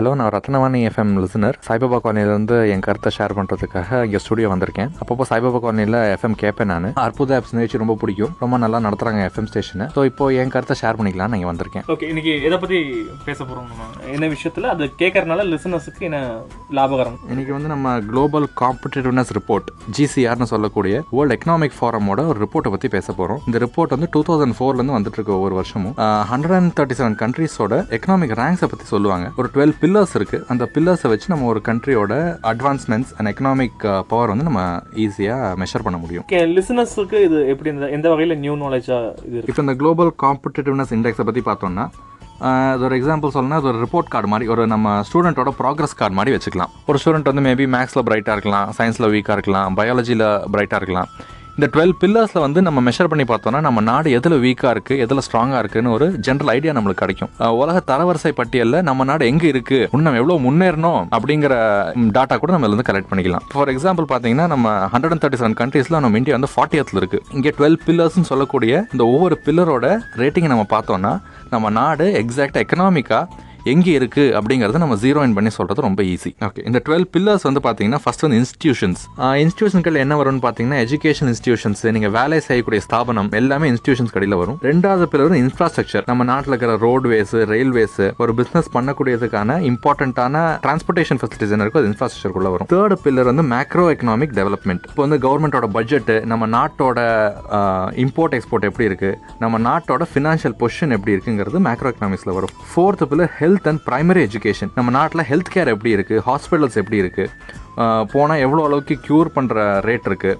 Hello நான் Rathnavani FM listener Saibaba காலனிலேருந்து என் கருத்தை ஷேர் பண்ணுறதுக்காக இங்கே ஸ்டுடியோ வந்திருக்கேன். அப்பப்போ சாய்பாபா காலனியில் எஃப்எம் கேட்பேன் நான். அற்புத ஆப்ஸ் நிகழ்ச்சி ரொம்ப பிடிக்கும். ரொம்ப நல்லா நடத்துகிறாங்க எஃப்எம் ஸ்டேஷனை ஸோ இப்போ என் கருத்தை ஷேர் பண்ணிக்கலாம் நான் வந்திருக்கேன். ஓகே இன்னைக்கு எதை பத்தி பேச போறோம் நம்ம? என்ன விஷயத்துல? அது கேட்கறதுனால லிசனர்ஸுக்கு என்ன லாபகரம்? இன்னைக்கு வந்து நம்ம குளோபல் காம்படிட்டிவ்னஸ் ரிப்போர்ட் ஜிசிஆர்னு சொல்லக்கூடிய வேர்ல்ட் எக்கனாமிக் ஃபாரமோட ஒரு ரிப்போர்ட்டை பற்றி பேச போகிறோம் இந்த ரிப்போர்ட் வந்து டூ தௌசண்ட் ஃபோர்லேருந்து வந்துட்டு இருக்கு ஒவ்வொரு வருஷமும். ஹண்ட்ரட் அண்ட் தேர்ட்டி செவன் கண்ட்ரீஸோட எக்கனாமிக் ரேங்க்ஸை பற்றி சொல்லுவாங்க. ஒரு டுவெல் பில்லர்ஸ் இருக்கு. அந்த பில்லர்ஸை வச்சு நம்ம ஒரு கண்ட்ரியோட அட்வான்ஸ்மெண்ட்ஸ் அண்ட் எக்கனாமிக் பவர் வந்து நம்ம ஈஸியாக மெஷர் பண்ண முடியும். லிசனர்ஸுக்கு இது எப்படி எந்த வகையில நியூ நாலேஜா இது இப்போ இந்த குளோபல் காம்படிட்டிவ்னஸ் இண்டெக்ஸை பற்றி பார்த்தோம்னா ஆஹ் இது ஒரு எக்ஸாம்பிள் சொல்லணும்னா இது ஒரு ரிப்போர்ட் கார்டு மாதிரி ஒரு நம்ம ஸ்டூடெண்ட்டோட ப்ராக்ரஸ் கார்டு மாதிரி வச்சுக்கலாம். ஒரு ஸ்டூடெண்ட் வந்து மேபி மேக்ஸில் பிரைட்டாக இருக்கலாம் சயின்ஸில் வீக்காக இருக்கலாம் பயாலஜியில் பிரைட்டாக இருக்கலாம். இந்த டுவெல் பில்லர்ஸில் வந்து நம்ம மெஷர் பண்ணி பார்த்தோம்னா நம்ம நாடு எதில் வீக்காக இருக்குது எதில் ஸ்ட்ராங்காக இருக்குதுன்னு ஒரு ஜென்ரல் ஐடியா நம்மளுக்கு கிடைக்கும். உலக தரவரிசை பட்டியலில் நம்ம நாடு எங்கே இருக்குது இன்னும் எவ்வளோ முன்னேறணும் அப்படிங்கிற டாட்டா கூட நம்ம இதுல இருந்து கலெக்ட் பண்ணிக்கலாம். ஃபார் எக்ஸாம்பிள் பார்த்தீங்கன்னா நம்ம ஹண்ட்ரட் அண்ட் தேர்ட்டி செவன் கண்ட்ரீஸில் நம்ம இந்தியா வந்து ஃபார்ட்டியத்தில் இருக்குது இங்கே டுவெல் பில்லர்ஸ்னு சொல்லக்கூடிய இந்த ஒவ்வொரு பில்லரோட ரேட்டிங்கை நம்ம பார்த்தோம்னா நம்ம நாடு எக்ஸாக்டாக எக்கனாமிக்காக எங்கே இருக்குது அப்படிங்கிறத நம்ம ஜீரோ இன் பண்ணி சொல்கிறது ரொம்ப ஈஸி ஓகே இந்த டுவெல் பில்லர்ஸ் வந்து பார்த்தீங்கன்னா ஃபஸ்ட் வந்து இன்ஸ்டியூஷன்ஸ் இன்ஸ்டியூஷன்கள் என்ன வரும்னு பார்த்தீங்கன்னா எஜுகேஷன் இன்ஸ்டியூஷன்ஸ் நீங்கள் வேலை செய்யக்கூடிய ஸ்தாபனம் எல்லாமே இன்ஸ்டியூஷன்ஸ் கடையில் வரும். ரெண்டாவது பில்லர் வந்து இன்ஃப்ராஸ்ட்ரக்சர் நம்ம நாட்டில் இருக்கிற ரோட்வேஸ் ரயில்வேஸ் ஒரு பிஸ்னஸ் பண்ணக்கூடியதுக்கான இம்பார்ட்டண்ட்டான டிரான்ஸ்போர்டேஷன் ஃபெசிலிட்டிஸ் என்ன இருக்கோ அது இன்ஃப்ராஸ்ட்ரக்சருக்குள்ள வரும். தேர்ட் பில்லர் வந்து மேக்ரோ எக்கனாமிக் டெவலப்மெண்ட் இப்போ வந்து கவர்மெண்டோட பட்ஜெட் நம்ம நாட்டோட இம்போர்ட் எக்ஸ்போர்ட் எப்படி இருக்குது நம்ம நாட்டோட ஃபினான்ஷியல் பொசிஷன் எப்படி இருக்குங்கிறது மேக்ரோ எக்கனாமிக்ஸில் வரும். Fourth pillar health health and primary education நம்ம நாட்டில் ஹெல்த் கேர் எப்படி இருக்கு? ஹாஸ்பிட்டல்ஸ் எப்படி இருக்கு? போனால் எவ்வளோ அளவுக்கு க்யூர் பண்ணுற ரேட் இருக்கு?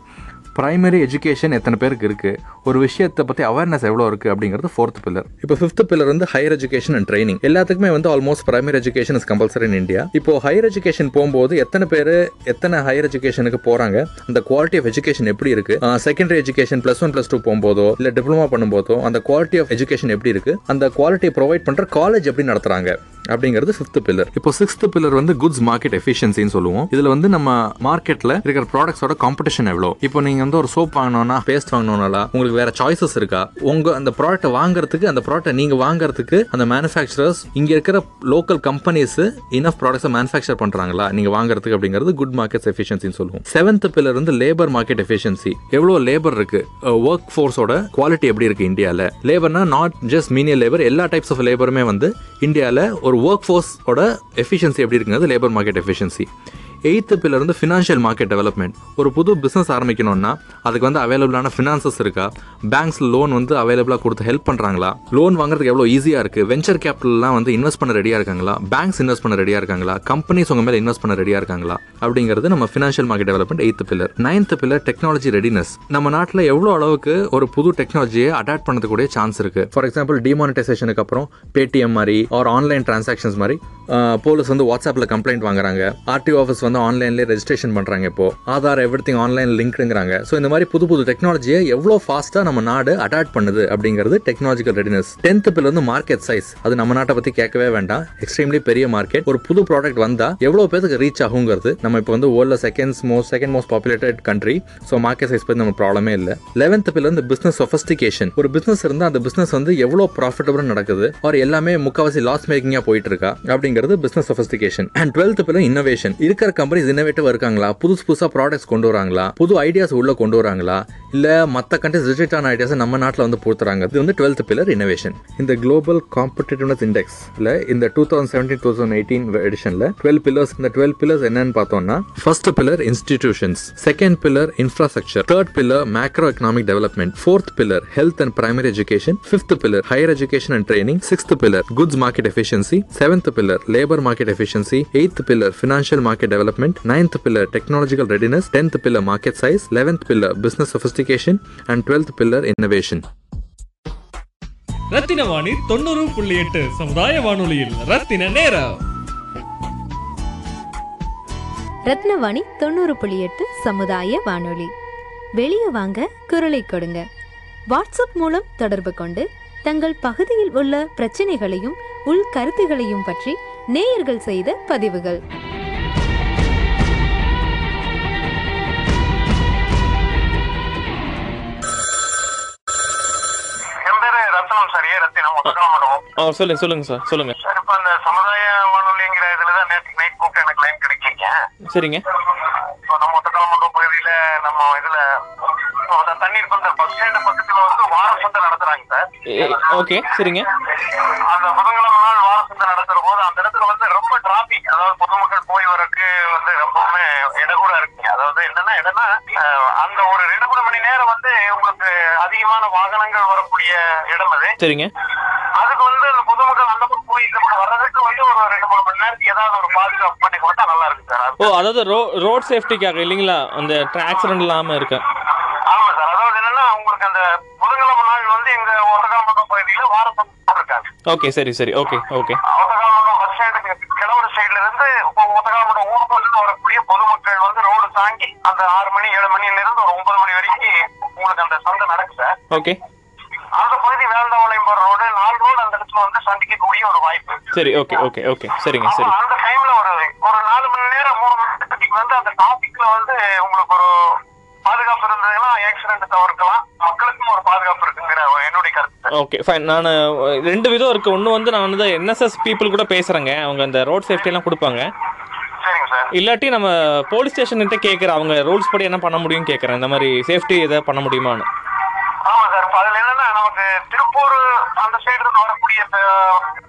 ப்ரைமரி எஜுகேஷன் எத்தனை பேருக்கு இருக்குது ஒரு விஷயத்தை பற்றி அவேர்னஸ் எவ்வளோ இருக்குது அப்படிங்கிறது ஃபோர்த் பில்லர் இப்போ ஃபிஃப்த் பில்லர் வந்து ஹையர் எஜுகேஷன் அண்ட் ட்ரைனிங் எல்லாத்துக்குமே வந்து almost primary education is compulsory in India இப்போ ஹையர் எஜுகேஷன் போகும்போது எத்தனை பேர் எத்தனை ஹையர் எஜுகேஷனுக்கு போகிறாங்க அந்த குவாலிட்டி ஆஃப் எஜுகேஷன் எப்படி இருக்குது secondary education plus one plus two போகும்போதோ இல்லை டிப்ளமா பண்ணும்போதோ அந்த குவாலிட்டி ஆஃப் எஜுகேஷன் எப்படி இருக்குது அந்த குவாலிட்டியை ப்ரொவைட் பண்ணுற காலேஜ் எப்படி நடத்துகிறாங்க அப்படிங்கிறது ஃபிஃப்த் பில்லர் இப்போ சிக்ஸ்த் பில்லர் வந்து குட்ஸ் மார்க்கெட் எஃபிஷியன்சின்னு சொல்லுவோம். இதுல வந்து நம்ம மார்க்கெட்ல இருக்கிற ப்ராடக்ட்ஸோட காம்படிஷன் எவ்வளோ? இப்போ நீங்க வந்து ஒரு சோப் வாங்கணும்னா பேஸ்ட் வாங்கணும்னால உங்களுக்கு வேற சாய்ஸஸ் இருக்கா? உங்க அந்த ப்ராடக்ட்டை வாங்குறதுக்கு அந்த ப்ராடக்ட்டை நீங்க வாங்குறதுக்கு அந்த மேனுஃபேக்சரர்ஸ் இங்க இருக்கிற லோக்கல் கம்பெனிஸ் இனஃப் ப்ராடக்ட்ஸை மேனுஃபேக்சர் பண்றாங்களா? நீங்க வாங்குறதுக்கு அப்படிங்கிறது குட் மார்க்கெட் எஃபிஷியன்சின்னு சொல்லுவோம். செவன்த் பில்லர் வந்து லேபர் மார்க்கெட் எஃபிஷியன்சி எவ்வளோ லேபர் இருக்கு? ஒர்க் ஃபோர்ஸோட குவாலிட்டி எப்படி இருக்கு இந்தியாவில் லேபர்னா நாட் ஜஸ்ட் மீனியல் லேபர் எல்லா டைப்ஸ் ஆஃப் லேபருமே வந்து இந்தியாவில் ஒரு ஒர்க் ஃபோர்ஸோட எஃபிஷியன்சி எப்படி இருக்குங்கிறது labour market efficiency eighth pillar வந்து ஃபினான்ஷியல் மார்க்கெட் டெவலப்மெண்ட் ஒரு புது பிஸ்னஸ் ஆரம்பிக்கணும்னா அதுக்கு வந்து அவைலபிளான ஃபினான்சஸ் இருக்கா? பேங்க்ஸ் லோன் வந்து அவைலபிளாக கொடுத்து ஹெல்ப் பண்ணுறாங்களா லோன் வாங்குறதுக்கு எவ்வளோ ஈஸியாக இருக்குது வெஞ்சர் கேபிட்டல்லாம் வந்து இன்வெஸ்ட் பண்ண ரெடியாக இருக்காங்களா? பேங்க்ஸ் இன்வெஸ்ட் பண்ண ரெடியாக இருக்காங்களா? கம்பெனிஸ் உங்கள் மேலே இன்வெஸ்ட் பண்ண ரெடியாக இருக்காங்களா? அப்படிங்கிறது நம்ம financial market development eighth pillar ninth pillar technology readiness நம்ம நாட்டில் எவ்வளோ அளவுக்கு ஒரு புது டெக்னாலஜியை அடாப்ட் பண்ணதுக்கூடிய சான்ஸ் இருக்குது ஃபார் எக்ஸாம்பிள் டிமானிட்டைசேஷனுக்கு அப்புறம் பேடிஎம் மாதிரி ஆர் ஆன்லைன் டிரான்சாக்ஷன்ஸ் மாதிரி போலீஸ் வந்து வாட்ஸ்அப்பில் கம்ப்ளைண்ட் வாங்குறாங்க. ஆர்டிஓ ஆஃபீஸ் வந்து ஆன்லைன்லேயே ரெஜிஸ்ட்ரேஷன் பண்ணுறாங்க இப்போ. ஆதார் எவ்ரி திங் ஆன்லைன் லிங்க்டுங்கிறாங்க ஸோ இந்த மாதிரி புது புது டெக்னாலஜியை எவ்வளோ ஃபாஸ்ட்டாக நம்ம நாடு அடாப்ட் பண்ணுது அப்படிங்கிறது டெக்னாலஜிக்கல் ரெடினஸ் டென்த் பில் வந்து மார்க்கெட் சைஸ் அது நம்ம நாட்டை பற்றி கேட்கவே வேண்டாம். எக்ஸ்ட்ரீம்லி பெரிய மார்க்கெட் ஒரு புது ப்ராடக்ட் வந்தால் எவ்வளோ பேருக்கு ரீச் ஆகுங்கிறது நம்ம இப்போ வந்து வேர்ல்டில் seconds most second most populated country so market size பற்றி நம்ம ப்ராப்ளமே இல்லை. லெவன்த் பில் வந்து பிஸ்னஸ் சொஃபஸ்டிகேஷன் ஒரு பிஸ்னஸ் இருந்தால் அந்த பிஸ்னஸ் வந்து எவ்வளோ ப்ராஃபிட்டபிள் நடக்குது அவர் எல்லாமே முக்கால்வாசி லாஸ் மேக்கிங்காக போயிட்டு இருக்கா அப்படிங்கிறது business sophistication and twelfth pill innovation இருக்கிற கம்பெனிஸ் இன்னோவேட்டிவ் இருக்காங்களா? புதுசு புதுசாக ப்ராடக்ட்ஸ் கொண்டு வராங்களா? புது ஐடியாஸ் உள்ள கொண்டு வராங்களா? இல்லை மற்ற கண்ட்ரிஸ் ரிஜெக்ட் ஆன ஐடியாஸை நம்ம நாட்டில் வந்து பொறுத்துறாங்க இது வந்து டுவெல்த் பில்லர் இனோவேஷன் இந்த குளோபல் காம்படிட்டிவ்னஸ் இண்டெக்ஸ்ல இந்த two thousand seventeen two thousand eighteen எடிஷனில் twelve pillars இந்த டுவெல் பில்லர்ஸ் என்னன்னு பார்த்தோம்னா first pillar institutions second pillar infrastructure third pillar macro economic development fourth pillar health and primary education fifth pillar higher education and training sixth pillar goods market efficiency seventh pillar labour market efficiency eighth pillar financial market development ninth pillar technological readiness tenth pillar market size eleventh pillar business sophistication and twelfth pillar innovation Rathina Vani தொண்ணூறு புள்ளி எட்டு சமுதாய வானொலியில். ரத்தின நேரம். ரத்னவாணி தொண்ணூறு புள்ளி எட்டு சமுதாய வானொலி. வெளியே வாங்க குரலை கொடுங்க. வாட்ஸ்அப் மூலம் தொடர்பு கொண்டு தங்கள் பகுதியில் உள்ள பிரச்சனைகளையும் உள் கருத்துகளையும் பற்றி நேயர்கள் செய்த பதிவுகள். ஆ சொல்லுங்க சொல்லுங்க சார் சொல்லுங்க. சார் இப்ப அந்த சமுதாய வானொலிங்கிற இதுல தான் நேற்று நைட் கூப்பிட்டு எனக்கு லைன் கிடைச்சிங்க சரிங்க. இப்போ நம்ம ஒத்தக்கால மண்டபம் பகுதியில நம்ம இதுல தண்ணீர் பந்த பஸ் ஸ்டாண்ட் பக்கத்துல வந்து வார சந்தை நடத்துறாங்க சார். ஓகே சரிங்க. அந்த புதன்கிழமை நாள் வார சந்தை நடத்துற போது அந்த இடத்துல வந்து ரொம்ப டிராபிக் அதாவது பொதுமக்கள் போய் வரக்கு வந்து ரொம்பவுமே இடகூட இருக்குங்க. அதாவது என்னன்னா அஹ், அந்த ஒரு ரெண்டு மூணு மணி நேரம் வந்து உங்களுக்கு அதிகமான வாகனங்கள் வரக்கூடிய இடம் அது. சரிங்க அதுக்கு வந்து அந்த பொதுமக்கள் அந்த பக்கம் போய் இந்த பக்கம் வர்றதுக்கு வந்து ஒரு ரெண்டு மூணு மணி நேரத்துக்கு ஏதாவது ஒரு கொடுத்தா நல்லா இருக்கு சார். ஓ அதாவது ரோ ரோட் சேஃப்டிக்காக இல்லைங்களா? அந்த ஆக்சிடென்ட் இல்லாமல் இருக்க. ஆமா சார். அதாவது என்னன்னா உங்களுக்கு அந்த புதன்கிழமை நாள் வந்து எங்க ஒத்தகாமட்டம் பகுதியில வாரத்தம் போட்டிருக்காங்க ஓகே சரி சரி. Okay okay. ஒத்தகாமட்டம் பஸ் ஸ்டாண்டுக்கு கிழவர சைடுல இருந்து இப்போ ஒத்தகாமட்டம் ஊருக்குள்ள இருந்து வரக்கூடிய பொதுமக்கள் வந்து ரோடு தாங்கி அந்த ஆறு மணி ஏழு மணில இருந்து ஒரு ஒன்பது மணி வரைக்கும் உங்களுக்கு அந்த சந்தை நடக்கு சார். ஓகே. அந்த பகுதி வேந்தாவளையம் போற ரோடு நாலு ரோடு அந்த இடத்துல வந்து சந்திக்கக்கூடிய ஒரு வாய்ப்பு. சரி ஓகே ஓகே ஓகே. சரிங்க சரி. அந்த டைம்ல ஒரு ஒரு நாலு மணி நேரம் மூணு மணி நேரத்துக்கு வந்து அந்த டாபிக்ல வந்து உங்களுக்கு ஒரு பாதுகாப்பு இருந்ததுன்னா ஆக்சிடென்ட் தவிர்க்கலாம். மக்களுக்கும் ஒரு பாதுகாப்பு இருக்குங்கிற என்னுடைய கருத்து. ஓகே ஃபைன் நான் ரெண்டு விதம் இருக்குது ஒன்று வந்து நான் வந்து என்எஸ்எஸ் பீப்புள் கூட பேசுகிறேங்க அவங்க அந்த ரோட் சேஃப்டிலாம் கொடுப்பாங்க. சரிங்க சார். இல்லாட்டி நம்ம போலீஸ் ஸ்டேஷன்கிட்ட கேட்குறேன் அவங்க ரூல்ஸ் படி என்ன பண்ண முடியும்னு கேட்குறேன் இந்த மாதிரி சேஃப்டி எதாவது பண்ண முடியுமான்னு. ஆமா சார். இப்ப அதுல என்னன்னா நமக்கு திருப்பூர் அந்த சைடு இருந்து வரக்கூடிய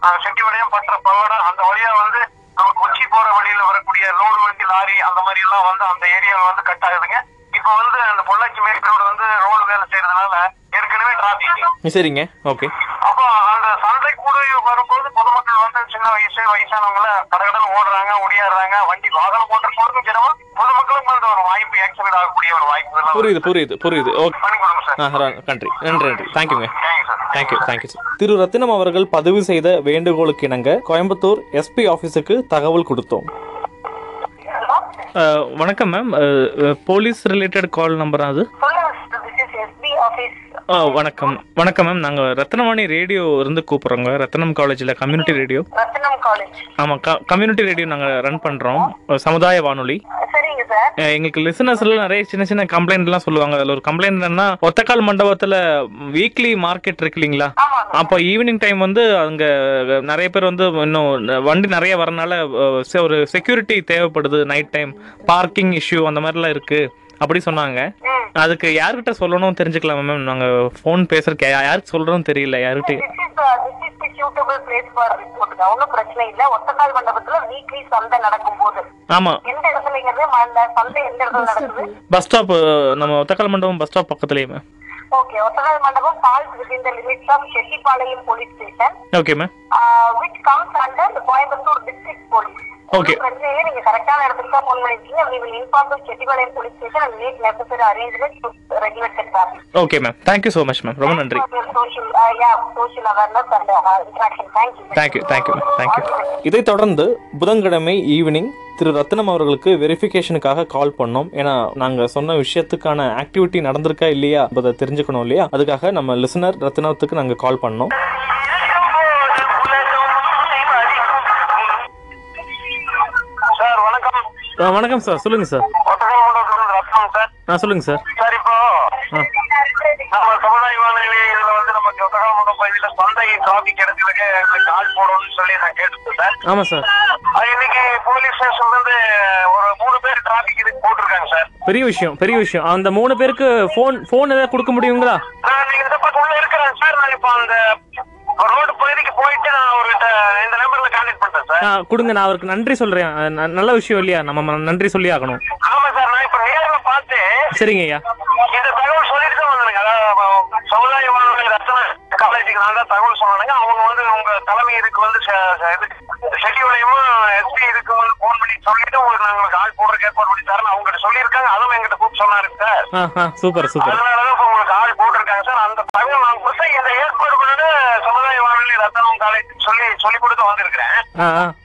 அஹ், செட்டிவளையம் பற்ற பல்லடா அந்த வழியா வந்து நமக்கு கொச்சி போற வழியில வரக்கூடிய வண்டி லாரி அந்த மாதிரி எல்லாம் வந்து அந்த ஏரியாவில் வந்து கட் ஆகுதுங்க. இப்ப வந்து அந்த பொள்ளாச்சி மேற்கு ரோடு வந்து ரோடு வேலை செய்யறதுனால ஏற்கனவே டிராபிக் சரிங்க ஓகே அப்போ அந்த சந்தை கூட வரும்போது பொதுமக்கள் வந்து சின்ன வயசு வயசானவங்கள கடகடன்னு ஓடுறாங்க ஒடியாடுறாங்க வண்டி வாகனம் ஓட்டுறவங்களுக்கும் சிரமம் பொதுமக்களுக்கும் அந்த ஒரு வாய்ப்பு ஆக்சிடென்ட் ஆகக்கூடிய ஒரு வாய்ப்பு புரியுது புரியுது புரியுது. ஓகே பண்ணி கொடுங்க சார். நன்றி நன்றி நன்றி. தேங்க்யூங்க thank you thank you sir திரு ரத்தினம் அவர்கள் பதிவு செய்த வேண்டுகோளுக்கு இணங்க கோயம்புத்தூர் எஸ்பி ஆஃபீஸுக்கு தகவல் கொடுத்தோம். வணக்கம் ma'am. Police related call number அது? ஆ, வணக்கம். வணக்கம் மேம். நாங்கள் ரத்னவாணி ரேடியோ இருந்து கூப்பிட்றோங்க. ரத்னம் காலேஜில் கம்யூனிட்டி ரேடியோ. க கம்யூனிட்டி ரேடியோ நாங்கள் ரன் பண்ணுறோம் சமுதாய வானொலி. எங்களுக்கு லிசனர்ஸ்ல நிறைய சின்ன சின்ன கம்ப்ளைண்ட்லாம் சொல்லுவாங்க. அதில் ஒரு கம்ப்ளைண்ட் என்னன்னா ஒத்தக்கால் மண்டபத்தில் வீக்லி மார்க்கெட் இருக்கு இல்லைங்களா? அப்போ ஈவினிங் டைம் வந்து அங்கே நிறைய பேர் வந்து இன்னும் வண்டி நிறைய வரனால ஒரு செக்யூரிட்டி தேவைப்படுது நைட் டைம் பார்க்கிங் இஷ்யூ அந்த மாதிரிலாம் இருக்கு. அப்படி சொன்னாங்க. அதுக்கு யார்கிட்ட சொல்லணும் தெரிஞ்சுக்கலாம் மேம் நாங்கள் ஃபோன் பேசுறதுக்கு யாருக்கு சொல்றோம் தெரியல யார்கிட்ட சூட்டபிள் பிளேஸ் ஃபார் ரிப்போர்ட்டுங்க ஒன்றும் பிரச்சனை இல்லை. ஒத்தக்கால் மண்டபத்துல வீக்லி சந்தை நடக்கும்போது. ஆமாம் எந்த இடத்துலங்கிறது அந்த சந்தை எந்த இடத்துல நடக்குது? பஸ் ஸ்டாப் நம்ம ஒத்தக்கால் மண்டபம் பஸ் ஸ்டாப் பக்கத்துலேயே ma'am okay Othakkal Mandapam falls within the limits of Chettipalayam police station okay ma'am which comes under Coimbatore district police Okay. பிரச்சனை இல்லை நீங்க கரெக்டான இடத்துக்கு தான் ஃபோன் பண்ணிருக்கீங்க. We will inform the Chettipalayam police station and make necessary arrangements to regulate the traffic. Okay ma'am thank you so much ma'am ரொம்ப நன்றி. social uh, yeah social awareness and uh, interaction. Thank you thank you thank you thank you இதைத் தொடர்ந்து புதன்கிழமை evening திரு ரத்னம் அவர்களுக்கு வெரிஃபிகேஷனுக்காக கால் பண்ணோம். ஏன்னா நாங்கள் சொன்ன விஷயத்துக்கான ஆக்டிவிட்டி நடந்திருக்கா இல்லையா அதை தெரிஞ்சுக்கணும் இல்லையா? அதுக்காக நம்ம லிசனர் ரத்னத்துக்கு நாங்கள் கால் பண்ணோம். வணக்கம் ஆ, வணக்கம் சார். சொல்லுங்க சார். ஆ சொல்லுங்க சார். சார் இப்போ நம்ம சமுதாய வானொலி இதுல வந்து நமக்கு ஒட்டகம் மண்டபம் பகுதியில சந்தை இடத்துக்கு எங்களுக்கு ஆள் போடணும்னு சொல்லி நான் கேட்டுருக்கேன் சார். ஆமாம் சார். இன்னைக்கு போலீஸ் ஸ்டேஷன்ல இருந்து ஒரு மூணு பேர் டிராபிக் இதுக்கு போட்டிருக்காங்க சார். பெரிய விஷயம் பெரிய விஷயம். அந்த மூணு பேருக்கு ஃபோன் ஃபோன் ஏதாவது கொடுக்க முடியுங்களா? நீங்க இந்த பக்கம் உள்ள இருக்கிறேன் சார். நான் இப்போ அந்த ரோடு பகுதிக்கு போயிட்டு நான் அவர்கிட்ட இந்த நம்பர்ல சார். கொடுங்க நான் அவருக்கு நன்றி சொல்கிறேன் நல்ல விஷயம் இல்லையா? நம்ம நன்றி சொல்லி ஆகணும். ஆமா சார் நான் இப்ப நேர்ல பார்த்து சரிங்க ஐயா. இந்த தகவல் சொல்லிட்டு தான் வந்தானுங்க. அதாவது சமுதாய வானொலி ரத்தன காலேஜுக்கு நான் தான் தகவல் சொன்னானுங்க. அவங்க வந்து உங்க தலைமை இதுக்கு வந்து செ- செ- இதுக்கு செட்டிவளையமும் எஸ்பி இதுக்கு வந்து போன் பண்ணி சொல்லிட்டு உங்களுக்கு நாங்க உங்களுக்கு ஆள் போடுறதுக்கு ஏற்பாடு பண்ணி தரேன். அவங்ககிட்ட சொல்லியிருக்காங்க. அதுவும் எங்கிட்ட கூப்பிட்டு சொன்னாரு சார். Super super. அதனாலதான் இப்ப உங்களுக்கு ஆள் போட்டிருக்காங்க சார். அந்த தகவல் நான் கொடுத்து இதை ஏற்பாடு பண்ணிட்டு சமுதாய வானொலி ரத்தனம் காலேஜ் சொல்லி சொல்லி கொடுத்து வந்திருக்கிறேன்.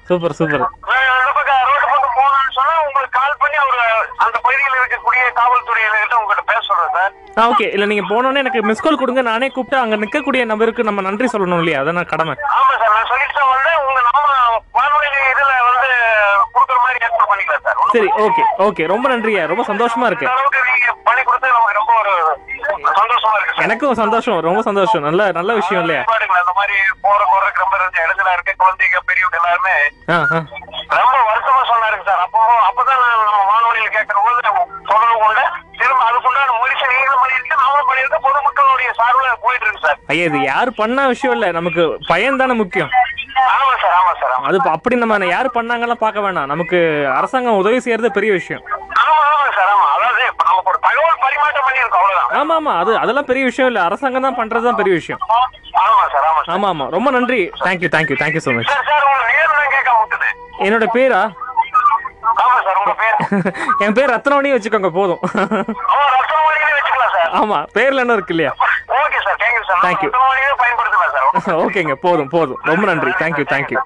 Super super. அந்த பக்கம் ரோடு பக்கம் போகணும்னு சொன்னா உங்களுக்கு கால் பண்ணி அவர் அந்த பகுதியில் இருக்கக்கூடிய காவல்துறையினர்கிட்ட உங்ககிட்ட பேச சொல்றேன் ஆ ஓகே இல்லை நீங்கள் போனோன்னே எனக்கு மிஸ் கால் கொடுங்க. நானே கூப்பிட்டு அங்கே நிற்கக்கூடிய நபருக்கு நம்ம நன்றி சொல்லணும் இல்லையா? அதான் கடமை. ஆமா சார் நான் சொல்லிட்டு தான் வந்தேன். உங்க நம்ம வானொலி இதுல வந்து கொடுக்குற மாதிரி ஏற்பாடு பண்ணிக்கலாம் சார். சரி ஓகே ஓகே ரொம்ப நன்றியா. ரொம்ப சந்தோஷமா இருக்கு. நீங்க பண்ணி கொடுத்தது நமக்கு ரொம்ப ஒரு சந்தோஷமா இருக்கு சார். எனக்கும் சந்தோஷம் ரொம்ப சந்தோஷம். நல்ல நல்ல விஷயம் இல்லையா? இந்த மாதிரி போற போறதுக்கு ரொம்ப இருந்த இடத்துல இருக்க குழந்தைங்க பெரியவங்க எல்லாருமே ரொம்ப வருஷமா சொன்னாருங்க சார். அப்போ அப்பதான் நம்ம வானொலியில் கேட்கிற போது தொடர்பு கொண்டு திரும்ப அதுக்குண்டான முயற்சி நீங்களும் பண்ணிருக்கீங்க நாமளும் பண்ணிருக்க பொதுமக்களுடைய சார்பில் போயிட்டு இருக்கு சார். ஐயா இது யார் பண்ண விஷயம் இல்லை. நமக்கு பயன் தானே முக்கியம். ஆமா சார் ஆமா சார் ஆமா. அது அப்படி நம்ம யார் பண்ணாங்கலாம் பார்க்க வேணாம். நமக்கு அரசாங்கம் உதவி செய்யறது பெரிய விஷயம். ஆமா ஆமா சார் ஆமா. அதாவது இப்ப நமக்கு ஒரு தகவல் பரிமாற்றம் பண்ணியிருக்கோம் அவ்வளவுதான். ஆமா ஆமா. அது அதெல்லாம் பெரிய விஷயம் இல்லை. அரசாங்கம் தான் பண்றது தான் பெரிய விஷயம். ஆமா ஆமா சார். ஆமா ஆமா. ரொம்ப நன்றி. Thank you thank you thank you so much என்னோட பேரா? என் பேர் ரத்னவணி வச்சுக்கோங்க போதும். ஆமா பேர்ல என்ன இருக்கு இல்லையா? ஓகே சார் தேங்க்யூ ஓகேங்க போதும் போதும். ரொம்ப நன்றி. தேங்க்யூ தேங்க்யூ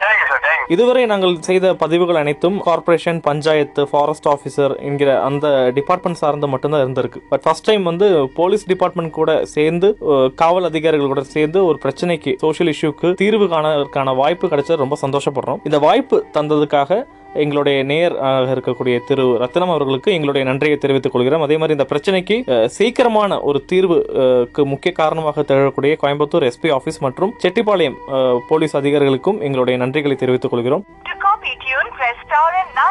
இதுவரை நாங்கள் செய்த பதிவுகள் அனைத்தும் கார்ப்பரேஷன் பஞ்சாயத்து ஃபாரஸ்ட் ஆஃபீஸர் என்கிற அந்த டிபார்ட்மெண்ட் சார்ந்து மட்டும்தான் இருந்திருக்கு. பட் ஃபர்ஸ்ட் டைம் வந்து போலீஸ் டிபார்ட்மெண்ட் கூட சேர்ந்து காவல் அதிகாரிகள் கூட சேர்ந்து ஒரு பிரச்சனைக்கு சோஷியல் இஷ்யூக்கு தீர்வு காணறதுக்கான வாய்ப்பு கிடைச்சது ரொம்ப சந்தோஷப்படுறோம். இந்த வாய்ப்பு தந்ததுக்காக எங்களுடைய நேர் இருக்கக்கூடிய திரு ரத்னம் அவர்களுக்கு எங்களுடைய நன்றியை தெரிவித்துக் கொள்கிறோம். அதே மாதிரி இந்த பிரச்சனைக்கு சீக்கிரமான ஒரு தீர்வுக்கு முக்கிய காரணமாக திகழக்கூடிய கோயம்புத்தூர் எஸ்பி ஆஃபீஸ் மற்றும் செட்டிப்பாளையம் போலீஸ் அதிகாரிகளுக்கும் எங்களுடைய நன்றிகளை தெரிவித்துக் கொள்கிறோம்.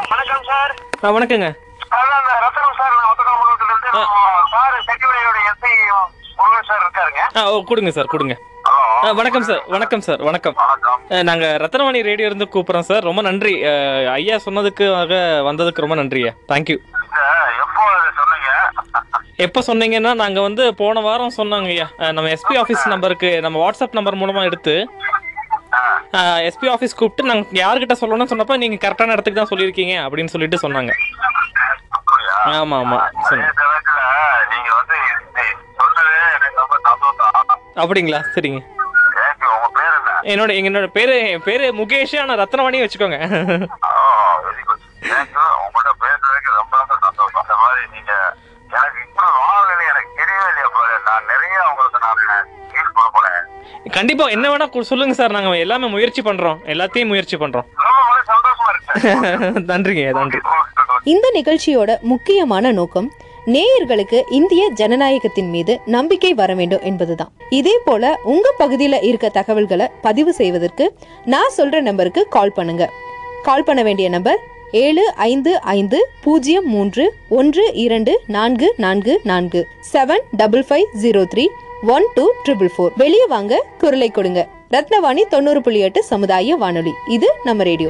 வணக்கம் சார். ஆ, வணக்கங்க. கொடுங்க சார் கொடுங்க. வணக்கம் சார் வணக்கம் சார் வணக்கம். வணக்கம் அஹ், நாங்க ரத்னவாணி ரேடியோ இருந்து கூப்பிடுறோம் சார் ரொம்ப நன்றி. ஐயா சொன்னதுக்காக வந்ததுக்கு ரொம்ப நன்றியா தேங்க்யூ எப்போ சொன்னீங்கன்னா நாங்கள் வந்து போன வாரம் சொன்னாங்க ஐயா. நம்ம எஸ்பி ஆஃபீஸ் நம்பருக்கு நம்ம வாட்ஸ்அப் நம்பர் மூலமாக எடுத்து எஸ்பி ஆஃபீஸ் கூப்பிட்டு நாங்கள் யார்கிட்ட சொல்லணும்னு சொன்னப்போ நீங்கள் கரெக்டான இடத்துக்கு தான் சொல்லியிருக்கீங்க அப்படின்னு சொல்லிட்டு சொன்னாங்க. ஆமாம் ஆமாம் அதே சொல்லுங்க சமயத்துல என்னோட என்னோட பேரு என் பேரு முகேஷ் ஆனால் ரத்னவாணி வச்சுக்கோங்க. கண்டிப்பா என்ன வேணா சொல்லுங்க சார். நாங்க எல்லாமே முயற்சி பண்றோம். எல்லாத்தையும் முயற்சி பண்றோம். ரொம்ப ரொம்ப சந்தோஷமா இருக்கு. நன்றிங்க நன்றி. இந்த நிகழ்ச்சியோட முக்கியமான நோக்கம் நேயர்களுக்கு இந்திய ஜனநாயகத்தின் மீது நம்பிக்கை வர வேண்டும் என்பதுதான். இதே போல உங்க பகுதியில் இருக்க தகவல்களை பதிவு செய்வதற்கு நான் சொல்ற நம்பருக்கு கால் பண்ணுங்க. கால் பண்ண வேண்டிய நம்பர் ஏழு ஐந்து ஐந்து பூஜ்ஜியம் மூன்று ஒன்று இரண்டு நான்கு நான்கு நான்கு seven double five zero three one two triple four வெளியே வாங்க குரலை கொடுங்க. ரத்னவாணி தொண்ணூறு புள்ளி எட்டு சமுதாய வானொலி. இது நம்ம ரேடியோ.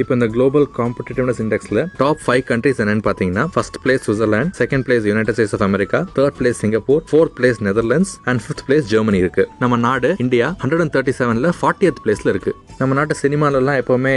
இப்போ இந்த குளோபல் காம்படிட்டிவ்னஸ் இண்டெக்ஸில் டாப் ஃபைவ் கண்ட்ரிஸ் என்னன்னு பார்த்தீங்கன்னா first place Switzerland second place United States of America third place Singapore fourth place Netherlands and fifth place Germany இருக்கு. நம்ம நாடு இந்தியா ஹண்ட்ரட் அண்ட் தேர்ட்டி செவனில் ஃபார்ட்டியத் பிளேஸில் இருக்கு. நம்ம நாட்டு சினிமாலெல்லாம் எப்போவுமே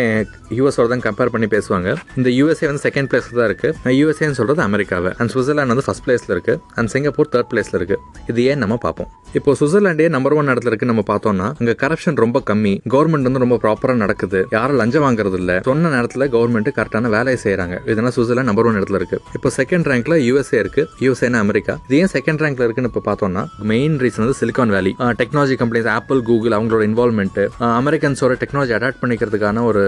யூஎஸோட தான் கம்பேர் பண்ணி பேசுவாங்க. இந்த யூஎஸ்ஏ வந்து செகண்ட் பிளேஸில் தான் இருக்கு. நான் யூஎஸ்ஏன்னு சொல்கிறது அமெரிக்காவை. அண்ட் சுவிட்சர்லாந்து வந்து ஃபர்ஸ்ட் பிளேஸில் இருக்கு. அண்ட் சிங்கப்பூர் தேர்ட் பிளேஸில் இருக்கு. இது ஏன் நம்ம பார்ப்போம். இப்போ சுவிட்சர்லாண்டே நம்பர் ஒன் இடத்துல இருக்கு நம்ம பார்த்தோம்னா அங்கே கரப்ஷன் ரொம்ப கம்மி. கவர்மெண்ட் வந்து ரொம்ப ப்ராப்பராக நடக்குது. யாரும் லஞ்சம் வாங்குறது இல்ல சொன்ன நேரத்தில் கவர்மெண்ட் கரெக்டான வேலையை செய்கிறாங்க இதெல்லாம் சுவிட்சர்லாந்து நம்பர் ஒன் இடத்துல இருக்கு. இப்போ செகண்ட் ரேங்க்ல யூஎஸ்ஏ இருக்கு. யூஎஸ்ஏனா அமெரிக்கா. இது ஏன் செகண்ட் ரேங்க்ல இருக்குன்னு இப்போ பார்த்தோம்னா மெயின் ரீசன் வந்து Silicon Valley technology companies Apple Google அவங்களோட இன்வால்மெண்ட் அமெரிக்கன்ஸோட டெக்னாலஜி அடாப்ட் பண்ணிக்கிறதுக்கான ஒரு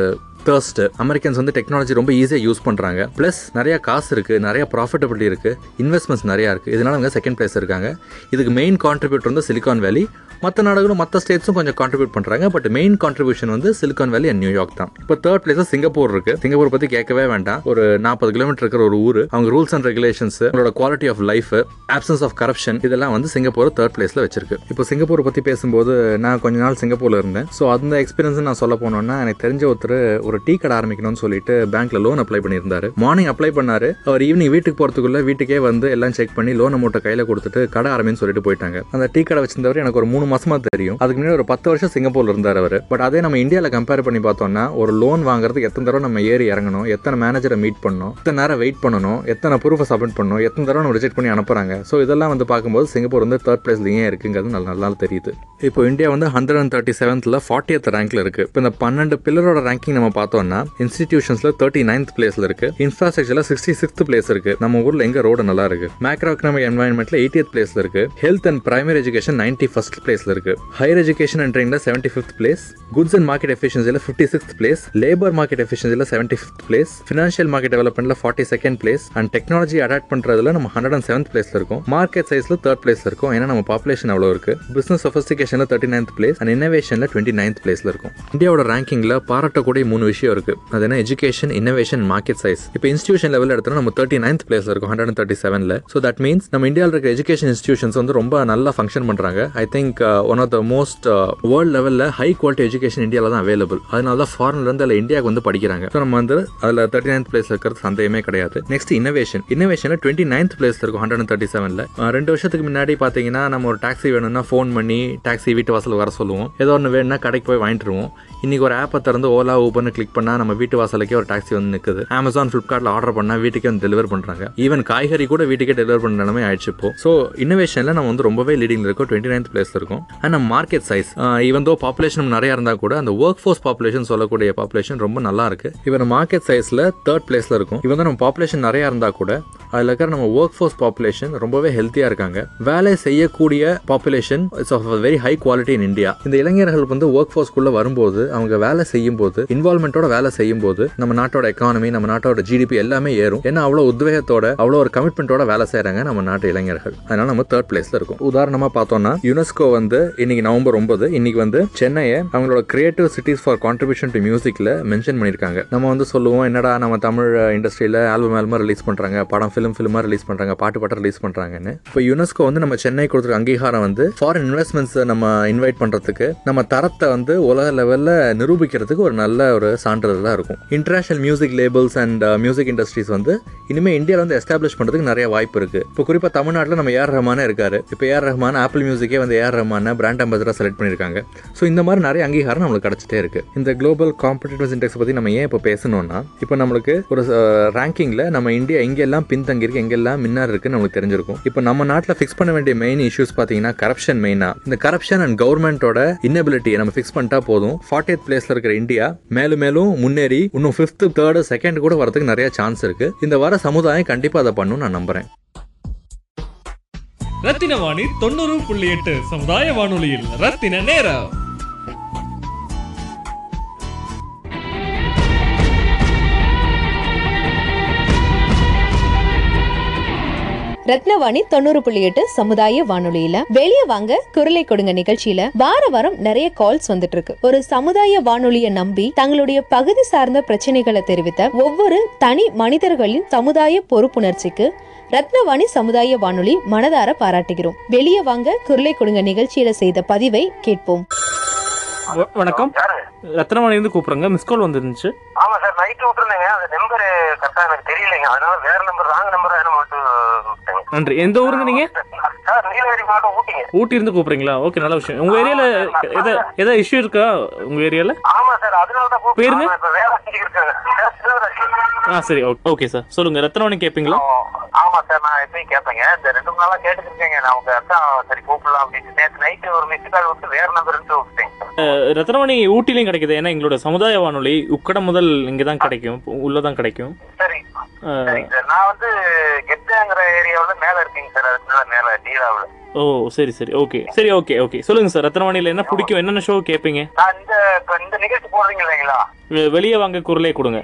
தேர்ஸ்ட் அமெரிக்கன்ஸ் வந்து டெக்னாலஜி ரொம்ப ஈஸியாக யூஸ் பண்ணுறாங்க ப்ளஸ் நிறையா காசு இருக்குது நிறைய ப்ராஃபிட்டபிலிட்டி இருக்குது இன்வெஸ்ட்மெண்ட்ஸ் நிறையா இருக்குது இதனால் அவங்க செகண்ட் பிளேஸ் இருக்காங்க. இதுக்கு மெயின் கான்ட்ரிபியூட்டர் வந்து சிலிகான் வேலி மற்ற நாடுகளும் மற்ற ஸ்டேட்ஸும் கொஞ்சம் கான்ட்ரிபியூட் பண்ணுறாங்க பட் மெயின் கான்ட்ரிபியூஷன் வந்து Silicon Valley and New York தான். இப்போ தேர்ட் பிளேஸ் சிங்கப்பூர் இருக்கு. சிங்கப்பூர் பற்றி கேட்கவே வேண்டாம். ஒரு நாற்பது கிலோமீட்டர் இருக்கிற ஒரு ஊர். அவங்க ரூல்ஸ் அண்ட் ரெகுலேஷன்ஸ் அவங்களோட quality of life absence of corruption இதெல்லாம் வந்து சிங்கப்பூர் தேர்ட் பிளேஸில் வச்சிருக்கு. இப்போ சிங்கப்பூர் பற்றி பேசும்போது நான் கொஞ்ச நாள் சிங்கப்பூரில் இருந்தேன். ஸோ அந்த எக்ஸ்பீரியன்ஸ் நான் சொல்ல போனோம்னா எனக்கு தெரிஞ்ச ஒருத்தர் ஒரு ஒரு டீ கடை ஆரம்பிக்கணும்னு சொல்லிட்டு பேங்க்ல லோன் அப்ளை பண்ணியிருந்தாரு. மார்னிங் அப்ளை பண்ணாரு. அவர் ஈவினிங் வீட்டுக்கு போறதுக்குள்ள வீட்டுக்கே வந்து எல்லாம் செக் பண்ணி லோன் அமௌண்ட்டை கையில கொடுத்துட்டு கடை ஆரம்பின்னு சொல்லிட்டு போயிட்டாங்க. அந்த டீ கடை வச்சிருந்தவர் எனக்கு ஒரு மூணு மாசமா தெரியும். அதுக்கு முன்னாடி ஒரு பத்து வருஷம் சிங்கப்பூர்ல இருந்தார் அவர். பட் அதே நம்ம இந்தியாவில் கம்பேர் பண்ணி பார்த்தோம்னா ஒரு லோன் வாங்குறதுக்கு எத்தனை தடவை நம்ம ஏறி இறங்கணும் எத்தனை மேனேஜரை மீட் பண்ணணும் எத்தனை நேரம் வெயிட் பண்ணணும் எத்தனை ப்ரூஃபை சப்மிட் பண்ணணும் எத்தனை தடவை நம்ம ரிஜெக்ட் பண்ணி அனுப்புறாங்க. ஸோ இதெல்லாம் வந்து பார்க்கும்போது சிங்கப்பூர் வந்து தேர்ட் பிளேஸ்லயே இருக்குங்கிறது நல்ல நல்லா தெரியுது. இப்போ இந்தியா வந்து ஹண்ட்ரட் அண்ட் தேர்ட்டி செவன்த்ல ஃபார்ட்டியத் ரேங்க்ல இருக்கு. இப்போ இந்த பன்னெண்டு பில்லரோட ரேங்கிங் நம்ம பார்த்தோம்னா இன்ஸ்டிடியூஷன்ஸ்ல தேர்ட்டி நைன்த் பிளேஸ்ல இருக்கு. இன்ஃப்ராஸ்ட்ரக்சர்ல சிக்ஸ்டி சிக்ஸ்த் பிளேஸ் இருக்கு. நம்ம ஊர்ல எங்க ரோடு நல்லா இருக்கு? மேக்ரோ எக்கனாமிக் என்வாயன்மெண்ட்ல எயிட்டியத் பிளேஸ்ல இருக்கு. Health and primary education ninety first பிளேஸ்ல இருக்கு. ஹையர் எஜுகேஷன் அண்ட் ட்ரெயின்ல seventy fifth place goods and market எஃபிஷியன்சில fifty sixth place labour market எஃபிஷியன்சில seventy fifth place financial market டெவலப்மெண்ட்ல forty second place and technology adopt பண்றதுல நம்ம hundred and seventh பிளேஸ்ல இருக்கும். Market சைஸ்ல third பிளேஸ்ல இருக்கும். ஏன்னா நம்ம பாப்புலேஷன் அவ்வளோ இருக்கு? பிசினஸ் சொஃபிஸ்டிகேஷன்ல தேர்ட்டி நைன்த் பிளேஸ் அண்ட் இன்னோவேஷன்ல டுவெண்ட்டி நைன்த் பிளேஸ்ல இருக்கும். இந்தியாவோட ரேங்கிங்ல பாராட்டக்கூடிய மூணு விஷயம் இருக்கு. அது என்ன? எஜுகேஷன் இன்னோவேஷன் மார்க்கெட் சைஸ் இப்போ இன்ஸ்டியூஷன் லெவலில் எடுத்தோம்னா நம்ம தேர்ட்டி நைன்த் பிளேஸ்ல இருக்கும் ஹண்ட்ரட் அண்ட் தேர்ட்டி செவன்ல ஸோ தட் மீன்ஸ் நம்ம இந்தியாவில் இருக்கிற எஜுகேஷன் இன்ஸ்டியூஷன்ஸ் வந்து ரொம்ப நல்லா ஃபங்க்ஷன் பண்றாங்க. I think one of the most world லெவலில் ஹை குவாலிட்டி எஜுகேஷன் இந்தியாவில் தான் அவைலபிள் அதனால தான் ஃபாரின்ல இருந்து அதில் இந்தியாவுக்கு வந்து படிக்கிறாங்க. ஸோ நம்ம வந்து அதில் தேர்ட்டி நைன்த் பிளேஸ்ல இருக்கிறது சந்தேகமே கிடையாது. நெக்ஸ்ட் இன்னோவேஷன் இன்னோவேஷன்ல டுவெண்ட்டி நைன்த் பிளேஸ்ல இருக்கும் ஹண்ட்ரட் அண்ட் தேர்ட்டி செவன்ல ரெண்டு வருஷத்துக்கு முன்னாடி பார்த்தீங்கன்னா நம்ம ஒரு டாக்ஸி வேணும்னா ஃபோன் பண்ணி டாக்ஸி வீட்டு வாசல் வர சொல்லுவோம். ஏதோ ஒன்று வேணும்னா கடைக்கு போய் வாங்கிட்டு வருவோம். இன்னைக்கு ஒரு ஆப்பை திறந்து ஓலா ஊபர்னு கிளிக் பண்ணால் நம்ம வீட்டு வாசலுக்கே ஒரு டாக்ஸி வந்து நிற்குது அமேசான் ஃப்ளிப்கார்ட்டில் ஆர்டர் பண்ணால் வீட்டுக்கே வந்து டெலிவர் பண்ணுறாங்க ஈவன் காய்கறி கூட வீட்டுக்கே டெலிவர் பண்ணுற நிலைமை ஆயிடுச்சு இப்போ. ஸோ இன்னோவேஷனில் நம்ம வந்து ரொம்பவே லீடிங்கில் இருக்கோம். டுவெண்ட்டி நைன்த் பிளேஸில் இருக்கும். அண்ட் நம்ம market size even though population நிறையா இருந்தால் கூட அந்த ஒர்க் ஃபோர்ஸ் பாப்புலேஷன் சொல்லக்கூடிய பாப்புலேஷன் ரொம்ப நல்லா இருக்கு. இவன் மார்க்கெட் சைஸில் தேர்ட் பிளேஸில் இருக்கும். இவன் நம்ம பாப்புலேஷன் நிறையா இருந்தால் கூட அதில் இருக்கிற நம்ம ஒர்க் ஃபோர்ஸ் பாப்புலேஷன் ரொம்பவே ஹெல்த்தியாக இருக்காங்க. வேலை செய்யக்கூடிய population it's of very high quality in India இந்த இளைஞர்கள் வந்து ஒர்க் ஃபோர்ஸ்க்குள்ளே வரும்போது அவங்க வேலை செய்யும் போது இன்வால்மெண்ட்டோட வேலை செய்யும் போது நம்ம நாட்டோட எக்கானமி நம்ம நாட்டோட ஜிடிபி எல்லாமே ஏறும். ஏன்னா அவ்வளோ உத்வேகத்தோட அவ்வளோ ஒரு கமிட்மெண்ட்டோட வேலை செய்கிறாங்க நம்ம நாட்டு இளைஞர்கள். அதனால நம்ம தேர்ட் பிளேஸ்ல இருக்கும். உதாரணமாக பார்த்தோம்னா யுனெஸ்கோ வந்து இன்னைக்கு நவம்பர் ஒன்பது இன்னைக்கு வந்து சென்னையை அவங்களோட creative cities for contribution to மியூசிக்ல மென்ஷன் பண்ணியிருக்காங்க. நம்ம வந்து சொல்லுவோம் என்னடா நம்ம தமிழ் இண்டஸ்ட்ரியில் ஆல்பம் ஆல்பம் ரிலீஸ் பண்ணுறாங்க படம் ஃபிலிம் ஃபிலிமாக ரிலீஸ் பண்ணுறாங்க பாட்டு பாட்டு ரிலீஸ் பண்ணுறாங்கன்னு இப்போ யுனெஸ்கோ வந்து நம்ம சென்னை கொடுத்துருக்க அங்கீகாரம் வந்து ஃபாரின் இன்வெஸ்ட்மெண்ட்ஸ் நம்ம இன்வைட் பண்ணுறதுக்கு நம்ம தரத்தை வந்து உலக லெவலில் நிரூபிக்கிறதுக்கு ஒரு நல்ல ஒரு சான்றதாக இருக்கும். International music labels and music industries வந்து இனிமேல் இந்தியாவில் வந்து எஸ்டாப்ளிஷ் பண்ணுறதுக்கு நிறைய வாய்ப்பு இருக்குது இப்போ குறிப்பாக தமிழ்நாட்டில் நம்ம ஏஆர் ரஹ்மானே இருக்காரு. இப்போ ஏஆர் ரஹ்மான் ஆப்பிள் மியூசிக்கே வந்து ஏஆர் ரஹ்மான பிராண்ட் அம்பாசடராக செலக்ட் பண்ணியிருக்காங்க. ஸோ இந்த மாதிரி நிறைய அங்கீகாரம் நம்மளுக்கு கிடைச்சிட்டே இருக்கு. இந்த குளோபல் காம்படிட்டிவ் இண்டெக்ஸ் பற்றி நம்ம ஏன் இப்போ பேசணும்னா இப்போ நம்மளுக்கு ஒரு uh, ரேங்கிங்கில் நம்ம இந்தியா எங்கெல்லாம் பின்தங்கி இருக்கு எங்கெல்லாம் மின்னார் இருக்குன்னு நம்மளுக்கு தெரிஞ்சிருக்கும். இப்போ நம்ம நாட்டில் ஃபிக்ஸ் பண்ண வேண்டிய மெயின் இஷ்யூஸ் பார்த்தீங்கன்னா கரப்ஷன் மெயினாக இந்த கரப்ஷன் அண்ட் கவர்மெண்ட்டோட இன்னபிலிட்டியை நம்ம ஃபிக்ஸ் பண்ணிட்டா போதும். ஃபார்ட்டி பிளேஸில் இருக்கிற இந்தியா மேலும் மேலும் முன்னேறி இன்னும் ஃபிஃப்த் தேர்டு செகண்ட் கூட வரதுக்கு நிறைய சான்ஸ் இருக்கு. இந்த வர சமுதாயம் கண்டிப்பாக அதை பண்ணும் நான் நம்புறேன். ரத்தின வாணி தொண்ணூறு புள்ளி எட்டு சமுதாய வானொலியில் ரத்தின நேரம். ரத்னவாணி தொண்ணூறு புள்ளி எட்டு சமுதாய வானொலியில. வெளியே வாங்க குரலை கொடுங்க நிகழ்ச்சியில. வார வாரம் நிறைய கால்ஸ் வந்துட்டு இருக்கு ஒரு சமுதாய வானொலியை நம்பி தங்களுடைய பகுதி சார்ந்த பிரச்சனைகளை தெரிவித்த ஒவ்வொரு தனி மனிதர்களின் சமுதாய பொறுப்புணர்ச்சிக்கு ரத்னவாணி சமுதாய வானொலி மனதார பாராட்டுகிறோம். வெளியே வாங்க குரலை கொடுங்க நிகழ்ச்சியில செய்த பதிவை கேட்போம். வணக்கம். ரத்னவாணி இருந்து கூப்பிடுங்க மிஸ் கால் வந்துருந்துச்சு. ஆமா சார் நைட்டு விட்டுருந்தேங்க. அந்த நம்பர் கரெக்டா எனக்கு தெரியலைங்க. அதனால வேற நம்பர் ராங் நம்பர் நன்றி. எந்த ஊருங்க நீங்க? ஊட்டி இருந்து கூப்பிடுறீங்களா? ஓகே நல்ல விஷயம். உங்க ஏரியால எதா ஏதாவது இஷ்யூ இருக்கா உங்க ஏரியால? பேருங்க? ஆ சரி ஓகே சார். சொல்லுங்க ரத்னவாணி கேட்பீங்களா ஆமா சார் நான் எப்பயும் கேட்பேங்க இந்த ரெண்டு மூணு நாளா கேட்டுட்டு இருக்கேங்க நான் உங்க அக்கா சரி கூப்பிடலாம் அப்படின்னு. நேற்று நைட்டு ஒரு மிஸ் கால் விட்டு வேற நம்பர் இருந்து விட்டேங்க ரத்னவாணி ஊட்டிலையும் கிடைக்குது. ஏன்னா எங்களோட சமுதாய வானொலி உக்கடம் முதல் இங்கே தான் கிடைக்கும் உள்ளதான் கிடைக்கும். சரிங்க சார். நான் வந்து கெத்தாங்கிற ஏரியாவில் மேல இருக்கேங்க சார். அதுக்கு மேல டீலாவில் ஓ சரி சரி. ஓகே. சரி ஓகே ஓகே. சொல்லுங்க சார். ரத்னவாணியில் என்ன பிடிக்கும்? என்னென்ன ஷோ கேட்பீங்க நான் இந்த இந்த நிகழ்ச்சி போடுறீங்க இல்லைங்களா? வெ- வெளியே வாங்க குரலே கொடுங்க.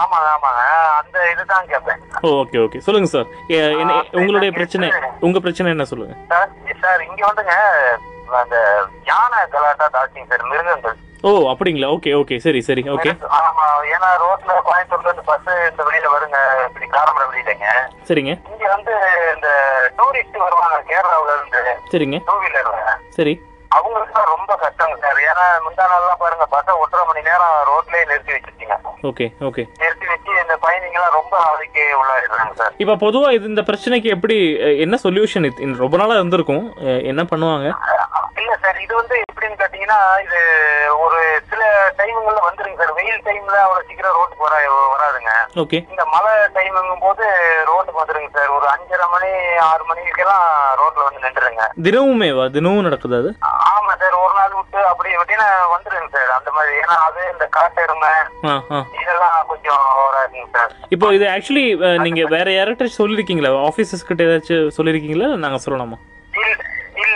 ஆமாங்க ஆமாங்க. அந்த இதுதான் கேட்பேன் ஓ ஓகே ஓகே. சொல்லுங்க சார். எ- என்ன உங்களுடைய பிரச்சனை உங்க பிரச்சனை என்ன சொல்லுங்க? சார் சார் இங்க வந்துங்க அந்த யானை கலாட்டா தாச்சிங்க சார் மிருகங்கள். ஓ அப்படிங்களா? Okay okay. சரி சரி. ஓகே. ஆமா ஏன்னா ரோட்ல கோயம்புத்தூர்ல இருந்து பஸ் இந்த வழியில வருங்க. இப்படி காரமடை வழியிலங்க. சரிங்க. இங்க வந்து இந்த டூரிஸ்ட் வருவாங்க கேரளாவுல இருந்து. சரிங்க. டூ வீலர்ல சரி. அவங்களுக்கு ரொம்ப கஷ்டங்க சார். ஏன்னா முந்தா நாள்லாம் பாருங்க பஸ்ஸை ஒன்றரை மணி நேரம் ரோட்லயே நிறுத்தி வச்சிருக்கீங்க ஓகே ஓகே. நிறுத்தி வச்சு இந்த பயணிங்க எல்லாம் ரொம்ப அவதிக்கு உள்ளாயிடுறாங்க சார். இப்போ பொதுவா இது இந்த பிரச்சனைக்கு எப்படி என்ன சொல்யூஷன் ரொம்ப நாளா இருந்திருக்கும். என்ன பண்ணுவாங்க? இல்ல சார். இது வந்து எப்படின்னு கேட்டீங்கன்னா இது ஒரு சில டைமுங்கள்ல வந்துருங்க சார். வெயில் டைம்ல அவ்வளவு சீக்கிரம் ரோட்டுக்கு வர வராதுங்க. ஓகே இந்த மழை டைமுங்கும் போது ரோட்டுக்கு வந்துருங்க சார். ஒரு அஞ்சரை மணி ஆறு மணிக்கெல்லாம் ரோட்ல வந்து நின்றுருங்க. தினமுமேவா தினமும் நடக்குது அது? ஆமா சார். ஒரு நாள் விட்டு அப்படி விட்டீங்கன்னா வந்துருங்க சார். அந்த மாதிரி. ஏன்னா அது இந்த காட்டெருமை ஆ ஆ. இதெல்லாம் கொஞ்சம் சார். இப்போ இது ஆக்சுவலி நீங்க வேற யார்கிட்ட சொல்லிருக்கீங்களா? ஆஃபீஸர்ஸ் கிட்ட ஏதாச்சும் சொல்லிருக்கீங்களா? நாங்க சொல்லலாமா இல்ல-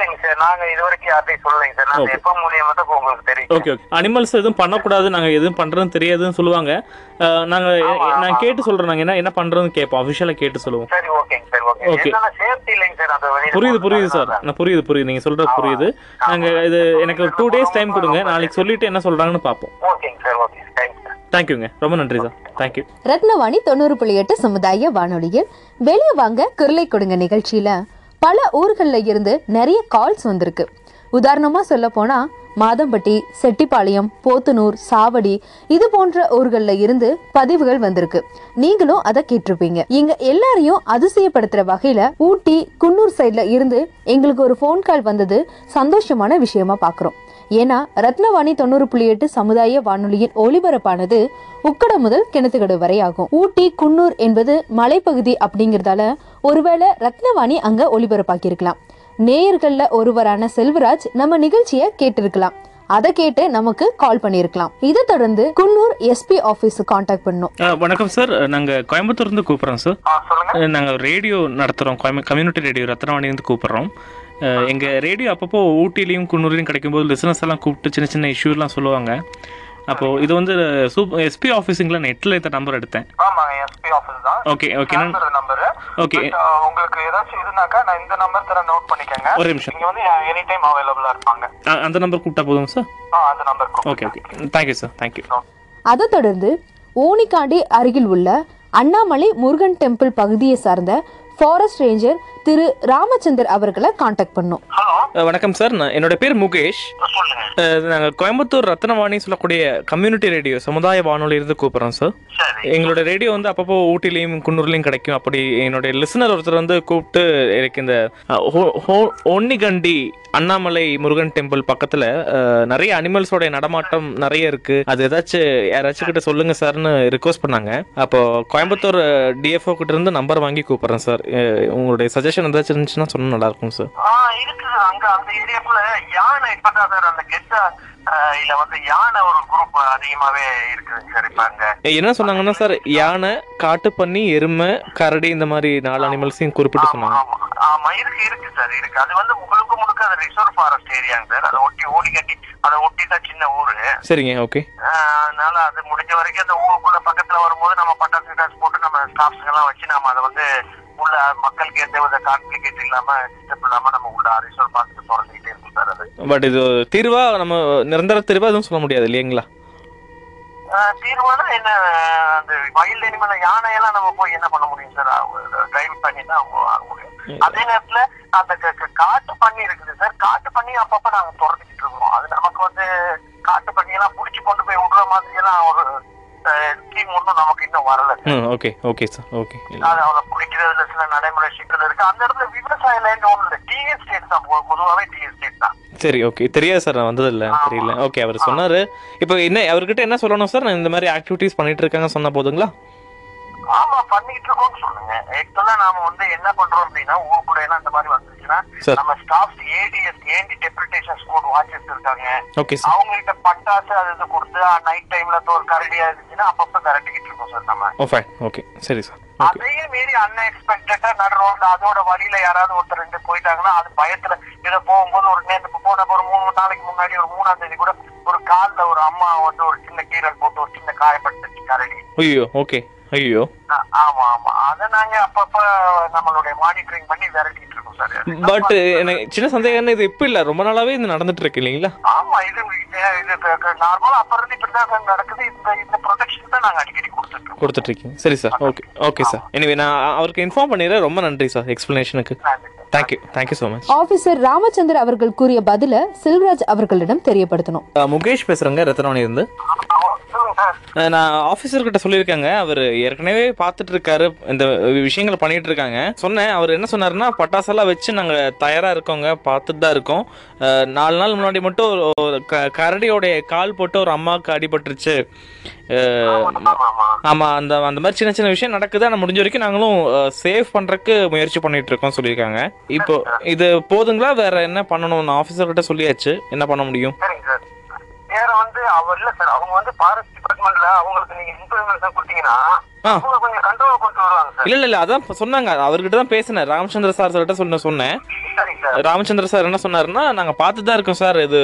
இல்லைங்க சார். நாங்க இது வரைக்கும் யார்ட்டையும் சொல்லலைங்க சார். நாங்க Okay. எப்ப மூலியமா தான் உங்களுக்கு தெரியும் ஓகே ஓகே அனிமல்ஸ் எதுவும் பண்ணக்கூடாது. நாங்க எதுவும் பண்றதுன்னு தெரியாதுன்னு சொல்லுவாங்க. நாங்க நான். கேட்டு சொல்றோம் நாங்க என்ன என்ன பண்றதுன்னு கேட்போம். அஃபிஷியலா கேட்டு சொல்லுவோம். சரி ஓகேங்க சார் ஓகே. புரியுது புரியுது சார். நான் புரியுது புரியுது. நீங்க சொல்றது புரியுது. நாங்க இது எனக்கு டூ டேஸ் டைம் கொடுங்க. நாளைக்கு சொல்லிட்டு என்ன சொல்றாங்கன்னு பார்ப்போம். ஓகேங்க சார் ஓகே. தேங்க்ஸ் தேங்க்யூங்க ரொம்ப நன்றி சார். தேங்க்யூ ரத்னவாணி தொண்ணூறு புள்ளி எட்டு சமுதாய வானொலியில். வெளியே வாங்க குரலை கொடுங்க நிகழ்ச்சியில. பல ஊர்களில் இருந்து நிறைய கால்ஸ் வந்திருக்கு. உதாரணமாக சொல்ல போனால் மாதம்பட்டி செட்டிப்பாளையம் போத்தனூர் சாவடி இது போன்ற ஊர்களில் இருந்து பதிவுகள் வந்திருக்கு. நீங்களும் அதை கேட்டிருப்பீங்க. எங்க எல்லாரையும் அதிசயப்படுத்துற வகையில ஊட்டி குன்னூர் சைட்ல இருந்து எங்களுக்கு ஒரு ஃபோன் கால் வந்தது. சந்தோஷமான விஷயமா பாக்குறோம். ஏன்னா ரத்னவாணி தொண்ணூறு புள்ளி எட்டு சமுதாய வானொலியின் ஒளிபரப்பானது உக்கட முதல் கிணத்துக்கடு வரை ஆகும். ஊட்டி குன்னூர் என்பது மலைப்பகுதி அப்படிங்கறதால ஒருவேளை ரத்னவாணி அங்க ஒளிபரப்பாக்கியிருக்கலாம். நேயர்கள்ல ஒருவரான செல்வராஜ் நம்ம நிகழ்ச்சியை கேட்டிருக்கலாம். அதை கேட்டு நமக்கு கால் பண்ணியிருக்கலாம். இதை தொடர்ந்து குன்னூர் எஸ்பி ஆபீஸ் காண்டாக்ட் பண்ணோம் வணக்கம் சார். நாங்க கோயம்புத்தூர்லேருந்து கூப்பிட்றோம் சார். ஆ சொல்லுங்க. அஹ் நாங்க ரேடியோ நடத்துறோம். கோயம்பு கம்யூனிட்டி ரேடியோ ரத்னவாணிலேருந்து கூப்பிட்றோம். அஹ் எங்க ரேடியோ அப்பப்போ ஊட்டிலையும் குன்னூர்லையும் கிடைக்கும்போது லிசனர்ஸ் எல்லாம் கூப்பிட்டு சின்ன சின்ன இஷ்யூலாம் சொல்லுவாங்க. அப்போ இது வந்து சூப் எஸ்பி ஆஃபீஸுங்களா நெட்டில் இந்த நம்பர் எடுத்தேன். ஆமாங்க எஸ்பி ஆஃபீஸ் தான். ஓகே ஓகே நம்பர் ஓகே உங்களுக்கு ஏதாச்சும் இதுனாக்கா நான் இந்த நம்பர் தர நோட் பண்ணிக்கங்க. ஒரு நிமிஷம். நீங்க வந்து எனி டைம் அவைலபிளா இருப்பாங்க. அந்த நம்பர் கூப்பிட்டா போதும் சார் ஆ அந்த number okay okay thank you sir thank you அதை தொடர்ந்து ஓனிக்காண்டி அருகில் உள்ள அண்ணாமலை முருகன் டெம்பிள் பகுதியை சார்ந்த ஃபாரஸ்ட் ரேஞ்சர் திரு ராமச்சந்தர் அவர்களை காண்டாக்ட் பண்ணோம். வணக்கம் சார். நான் என்னோட பேர் முகேஷ். நாங்கள் கோயம்புத்தூர் ரத்னவாணி சொல்லக்கூடிய கம்யூனிட்டி ரேடியோ சமுதாய வானொலியிருந்து கூப்பிட்றோம் சார். எங்களோட ரேடியோ வந்து அப்பப்போ ஊட்டிலையும் குன்னூர்லையும் கிடைக்கும். அப்படி என்னுடைய லிசனர் ஒருத்தர் வந்து கூப்பிட்டு எனக்கு இந்த அஹ், ஹோ- ஹோ- ஒன்னிகண்டி அண்ணாமலை முருகன் டெம்பிள் பக்கத்துல நிறைய அனிமல்ஸோட நடமாட்டம் நிறைய இருக்கு. அது ஏதாச்சும் யாராச்சும் கிட்ட சொல்லுங்க சார்னு ரிக்வஸ்ட் பண்ணாங்க. அப்போ கோயம்புத்தூர் டிஎஃப்ஓ கிட்ட இருந்து நம்பர் வாங்கி கூப்பிடுறேன் சார். உங்களுடைய சஜஷன் ஏதாச்சும் இருந்துச்சுன்னா சொன்னா நல்லா இருக்கும் சார் ஆ இருக்குது. அங்க அந்த ஏரியாக்குள்ள யானை இப்பதான் சார் அந்த கெட்ட இல்ல வந்து யானை ஒரு குரூப் அதிகமாவே இருக்குதுங்க சார் இப்ப அங்க என்ன சொன்னாங்கன்னா சார் யானை காட்டுப்பன்னி எருமை கரடி இந்த மாதிரி நாலு அனிமல்ஸையும் குறிப்பிட்டு சொன்னாங்க. ஆமா. இருக்கு இருக்கு சார் இருக்கு. அது வந்து முழுக்க முழுக்க அது ரிசர்வ் ஃபாரஸ்ட் ஏரியாங்க சார் அதை ஒட்டி ஓடி கட்டி அதை ஒட்டி தான் சின்ன ஊரு. சரிங்க ஓகே அதனால அது முடிஞ்ச வரைக்கும் அந்த ஊருக்குள்ள பக்கத்துல வரும்போது நம்ம பட்டாசு கிட்டாசு போட்டு நம்ம ஸ்டாஃப்ஸ் எல்லாம் வச்சு நம்ம அதை வந்து உள்ள மக்களுக்கு எந்த வித கான்ஃபிளிகேட் இல்லாம டிஸ்டர்ப் இல்லாம நம்ம உள்ள ரிசர்வ் பார்த்துட்டு திறந்துகிட்டே இருக்கும் சார் அது. பட் இது தீர்வா நம்ம நிரந்தர தீர்வா எதுவும் சொல்ல முடியாது இல்லைங்களா? தீர்வானா என்ன அந்த வைல்ட் அனிமல் யானையெல்லாம் நம்ம போய் என்ன பண்ண முடியும் சார்? டிரைவ் பண்ணி தான் அவங்க ஆக முடியும். அதே நேரத்துல அந்த காட்டு பண்ணி இருக்குது சார். காட்டு பண்ணி அப்பப்ப நாங்க திறந்துக்கிட்டு இருக்கோம். அது நமக்கு வந்து காட்டு பண்ணி எல்லாம் புடிச்சு கொண்டு போய் விடுற மாதிரி எல்லாம் ஒரு ஸ்கீம் ஒன்றும் நமக்கு இன்னும் வரல ஓகே ஓகே சார் ஓகே அது அவளை பிடிக்கிறதுல சில நடைமுறை சிக்கல் இருக்கு அந்த இடத்துல விவசாய லேண்ட் ஒண்ணு இல்லை டி எஸ்டேட் தான் பொ- பொதுவாவே டி எஸ்டேட் தான். சரி ஓகே தெரியாது சார் நான் வந்ததில்ல. தெரியல. ஓகே அவர் சொன்னாரு. இப்போ என்ன அவர்கிட்ட என்ன சொல்லணும் சார்? நான் இந்த மாதிரி ஆக்டிவிட்டீஸ் பண்ணிட்டு இருக்காங்க சொன்னா போதுங்களா? ஆமா பண்ணிட்டு இருக்கோம்னு சொல்லுங்க. ஆக்சுவலா நாம வந்து என்ன பண்றோம் அப்படின்னா ஊருக்குள்ள எல்லாம் இந்த மாதிரி வந்துச்சுன்னா. நம்ம staffs ADS anti depredation squad watches இருக்காங்க ஓகே சார் அவங்ககிட்ட பட்டாசு அது இது கொடுத்து நைட் டைம்ல ஒரு கரடியா இருந்துச்சுன்னா அப்பப்ப கரட்டிக்கிட்டு இருக்கோம் சார் நம்ம. ஓ ஃபைன் ஓகே சரி சார் அதையும் மீறி அன்எக்ஸ்பெக்டடா நடு ரோட்ல அதோட வழியில யாராவது ஒருத்தர் ரெண்டு போயிட்டாங்கன்னா அது பயத்துல இதை போகும்போது ஒரு நேற்று போன ஒரு மூணு நாளைக்கு முன்னாடி ஒரு மூணாம் தேதி கூட ஒரு கால்ல ஒரு அம்மா வந்து ஒரு சின்ன கீரல் போட்டு ஒரு சின்ன காயப்பட்டுச்சு கரடி. ஐயோ ஓகே ஐயோ. ஆமா ஆமா. அத நாங்க அப்பப்ப நம்மளுடைய மானிட்டரிங் பண்ணி விரட்டிட்டு இருக்கோம் சார். பட் எனக்கு சின்ன சந்தேகம் என்ன, இது இப்போ இல்லை. ரொம்ப நாளாவே இது நடந்துட்டு இருக்கு இல்லைங்களா? ஆமா இது இது நார்மலா அப்ப இருந்து இப்படிதான் நடக்குது. இந்த இந்த ப்ரொடெக்ஷன் தான் நாங்க இருக்கீங்க சரி sir okay okay sir anyway நான் அவருக்கு இன்ஃபார்ம் பண்ணிடுறேன். ரொம்ப நன்றி sir எக்ஸ்பிளனேஷனுக்கு. Thank you thank you so much officer Ramachandar அவர்கள் கூறிய பதில செல்வராஜ் அவர்களிடம் தெரியப்படுத்தணும். முகேஷ் பேசுறேங்க ரத்னவாணி இருந்து நான் ஆஃபீஸர் கிட்ட சொல்லியிருக்கேங்க. அவர் ஏற்கனவே பார்த்துட்டு இருக்காரு இந்த விஷயங்களை பண்ணிட்டு இருக்காங்க சொன்னேன். அவர் என்ன சொன்னாருன்னா பட்டாசெல்லாம் வச்சு நாங்கள் தயாராக இருக்கோங்க. பார்த்துட்டு தான் இருக்கோம். நாலு நாள் முன்னாடி மட்டும் ஒரு- கரடியோடைய கால் போட்டு ஒரு அம்மாவுக்கு அடிபட்டுருச்சு. ஆமாம் அந்த அந்த மாதிரி சின்ன சின்ன விஷயம் நடக்குது. ஆனால் முடிஞ்ச வரைக்கும் நாங்களும் சேவ் பண்ணுறக்கு முயற்சி பண்ணிட்டு இருக்கோம் சொல்லியிருக்காங்க. இப்போ இது போதுங்களா? வேற என்ன பண்ணணும் நான் ஆஃபீஸர் கிட்ட சொல்லியாச்சு. என்ன பண்ண முடியும்? வேற வந்து அவர் இல்ல சார். அவங்க வந்து ஃபாரஸ்ட் டிபார்ட்மெண்ட்ல அவங்களுக்கு நீங்க இன்ஃபர்மேஷன் கொடுத்தீங்கன்னா கொஞ்சம் கண்ட்ரோல் கொண்டு வருவாங்க சார். இல்லை இல்லை அதான் சொன்னாங்க. அவர்கிட்ட தான் பேசினேன். ராமச்சந்திர சார் கிட்ட சொன்ன சொன்னேன். ராமச்சந்திர சார் என்ன சொன்னாருன்னா நாங்கள் பார்த்து தான் இருக்கோம் சார். இது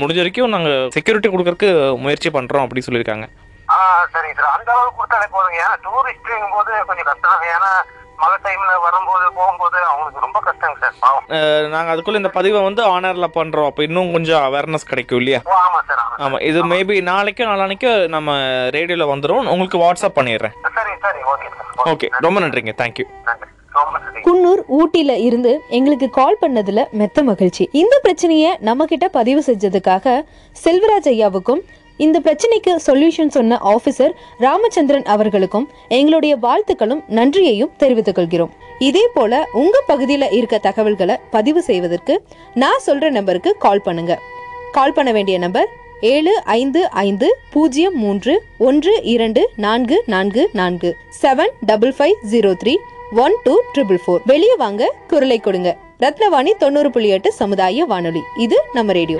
முடிஞ்ச வரைக்கும் நாங்கள் செக்யூரிட்டி கொடுக்கறதுக்கு முயற்சி பண்ணுறோம் அப்படி சொல்லியிருக்காங்க. சரிங்க சார் அந்த அளவுக்கு கொடுத்தாலே போதுங்க. ஏன்னா டூரிஸ்ட்ங்கும் போது கொஞ்சம் கஷ்டம். ஏன்னா மழை டைம்ல வரும்போது போகும்போது அவங்களுக்கு ரொம்ப கஷ்டங்க சார் பாவம். நாங்கள் அதுக்குள்ள இந்த பதிவை வந்து ஆனரில் பண்ணுறோம் அப்போ இன்னும் கொஞ்சம் அவேர்னஸ் கிடைக்கும் இல்லையா? ஆமா சார் ஆமா ஆமாம் இது மேபி நாளைக்கும் நாளானைக்கும் நம்ம ரேடியோவில் வந்துடும் உங்களுக்கு வாட்ஸ்அப் பண்ணிடுறேன். சரி சரி ஓகே சார். ஓகே ரொம்ப நன்றிங்க. தேங்க்யூ குன்னூர் ஊட்டில இருந்து எங்களுக்கு கால் பண்ணதுல மெத்த மகிழ்ச்சி. இந்த பிரச்சனைய நம்ம கிட்ட பதிவு செஞ்சதுக்காக செல்வராஜ் ஐயாவுக்கும் இந்த பிரச்சனைக்கு சொல்யூஷன் சொன்ன ஆபீசர் ராமச்சந்திரன் அவர்களுக்கும் எங்களுடைய வாழ்த்துக்களும் நன்றியையும் தெரிவித்துக் கொள்கிறோம் இதே போல உங்க பகுதியில் இருக்க தகவல்களை பதிவு செய்வதற்கு நான் சொல்ற நம்பருக்கு கால் பண்ணுங்க. கால் பண்ண வேண்டிய நம்பர் ஏழு ஐந்து ஐந்து பூஜ்ஜியம் மூன்று ஒன்று இரண்டு நான்கு நான்கு நான்கு seven double five zero three one two triple four வெளியே வாங்க குரலை கொடுங்க. ரத்னவாணி தொண்ணூறு புள்ளி எட்டு சமுதாய வானொலி. இது நம்ம ரேடியோ.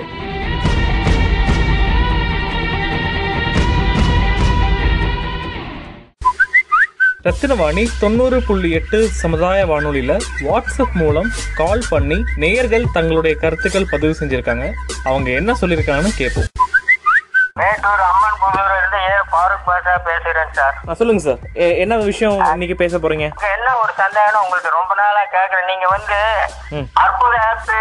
ரத்தினவாணி தொண்ணூறு புள்ளி எட்டு சமுதாய வானொலியில் வாட்ஸ்அப் மூலம் கால் பண்ணி நேயர்கள் தங்களுடைய கருத்துக்கள் பதிவு செஞ்சுருக்காங்க. அவங்க என்ன சொல்லியிருக்காங்கன்னு கேட்போம் மேட்டூர் அம்மன் புதூர்ல இருந்து ஏ ஃபாரூக் பாஷா பேசுறேன் சார். சொல்லுங்க சார். என்ன விஷயம் இன்னைக்கு பேச போறீங்க? என்ன ஒரு சந்தேகம் உங்களுக்கு ரொம்ப நாளா கேக்குறேன். நீங்க வந்து. அற்புத ஆப்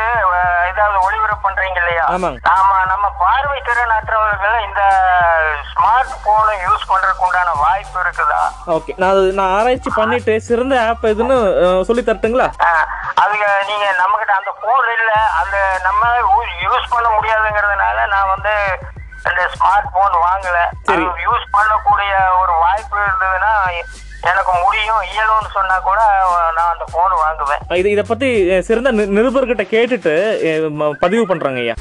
ஏதாவது ஒளிபரப்பு பண்றீங்க இல்லையா? ஆமாங்க. ஆமா நம்ம பார்வை திறன் போனை யூஸ் பண்றதுக்கு உண்டான வாய்ப்பு இருக்குதா? ஓகே நான் நான் ஆராய்ச்சி பண்ணிட்டு சிறந்த ஆப் எதுன்னு சொல்லி தரட்டுங்களா? அதுக்கு நீங்க நம்ம கிட்ட அந்த போன் இல்ல. அந்த நம்ம யூஸ் பண்ண முடியாதுங்கிறதுனால நான் வந்து இந்த ஸ்மார்ட் போன் வாங்கல. யூஸ் பண்ணக்கூடிய ஒரு வாய்ப்பு இருந்ததுன்னா எனக்கு முடியும். இயலும்னு சொன்னா கூட நான் அந்த போன் வாங்குவேன். இது இதை பத்தி சிறந்த நிருபர்கிட்ட கேட்டுட்டு பதிவு பண்றாங்க ஐயா.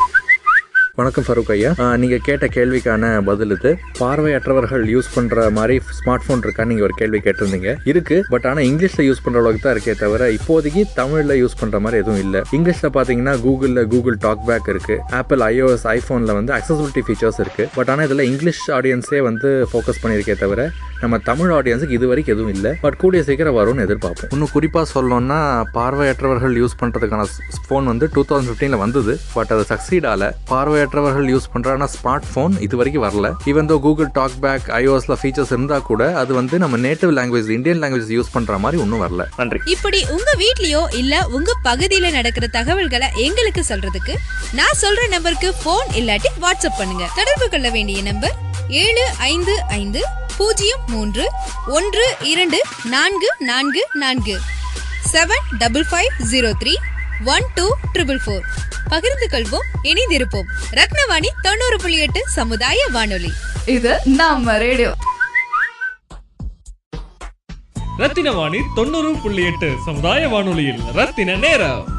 வணக்கம் ஃபரூக் ஐயா. நீங்கள் கேட்ட கேள்விக்கான பதில் இது. பார்வையற்றவர்கள் யூஸ் பண்ணுற மாதிரி ஸ்மார்ட் ஃபோன் இருக்கான்னு நீங்கள் ஒரு கேள்வி கேட்டிருந்தீங்க. இருக்கு பட் ஆனால் இங்கிலீஷில் யூஸ் பண்ணுற அளவுக்கு தான் இருக்கே தவிர இப்போதைக்கு தமிழில் யூஸ் பண்ணுற மாதிரி எதுவும் இல்லை. இங்கிலீஷில் பார்த்தீங்கன்னா கூகுளில் கூகுள் டாக் பேக் இருக்குது ஆப்பிள் ஐஓஎஸ் ஐஃபோனில் வந்து அக்சசபிலிட்டி ஃபீச்சர்ஸ் இருக்குது பட் ஆனால் இதில் இங்கிலீஷ் ஆடியன்ஸே வந்து ஃபோக்கஸ் பண்ணியிருக்கே தவிர நம்ம தமிழ் ஆடியன்ஸுக்கு இது வரைக்கும் எதுவும் இல்லை. பட் கூடிய சீக்கிரம் வரும்னு எதிர்பார்ப்போம். இன்னும் குறிப்பாக சொல்லணும்னா பார்வையற்றவர்கள் யூஸ் பண்ணுறதுக்கான ஃபோன் வந்து டூ தௌசண்ட் ஃபிஃப்டீனில் வந்தது. பட் அது சக்சீட் ஆகல பார்வையற்றவர்கள் யூஸ் பண்ணுறான ஸ்மார்ட் ஃபோன் இது வரைக்கும் வரல. Even though Google talk back ஐஓஎஸில் features இருந்தால் கூட அது வந்து நம்ம native language Indian language use பண்ணுற மாதிரி இன்னும் வரல. நன்றி. இப்படி உங்க வீட்லயோ இல்ல உங்க பகுதியில நடக்கிற தகவல்களை எங்களுக்கு சொல்றதுக்கு நான் சொல்ற நம்பருக்கு போன் இல்லாட்டி வாட்ஸ்அப் பண்ணுங்க. தொடர்பு கொள்ள வேண்டிய நம்பர் ஏழு ஐந்து ஐந்து பூஜ்ஜியம் மூன்று ஒன்று இரண்டு நான்கு நான்கு நான்கு. Seven double five zero three one two triple four பகிர்ந்து கொள்வோம் இணைந்திருப்போம். ரத்னவாணி தொண்ணூறு புள்ளி எட்டு சமுதாய வானொலி. இது நம்ம ரேடியோ. ரத்தினவாணி தொண்ணூறு புள்ளி எட்டு சமுதாய வானொலியில் ரத்தின நேரம்.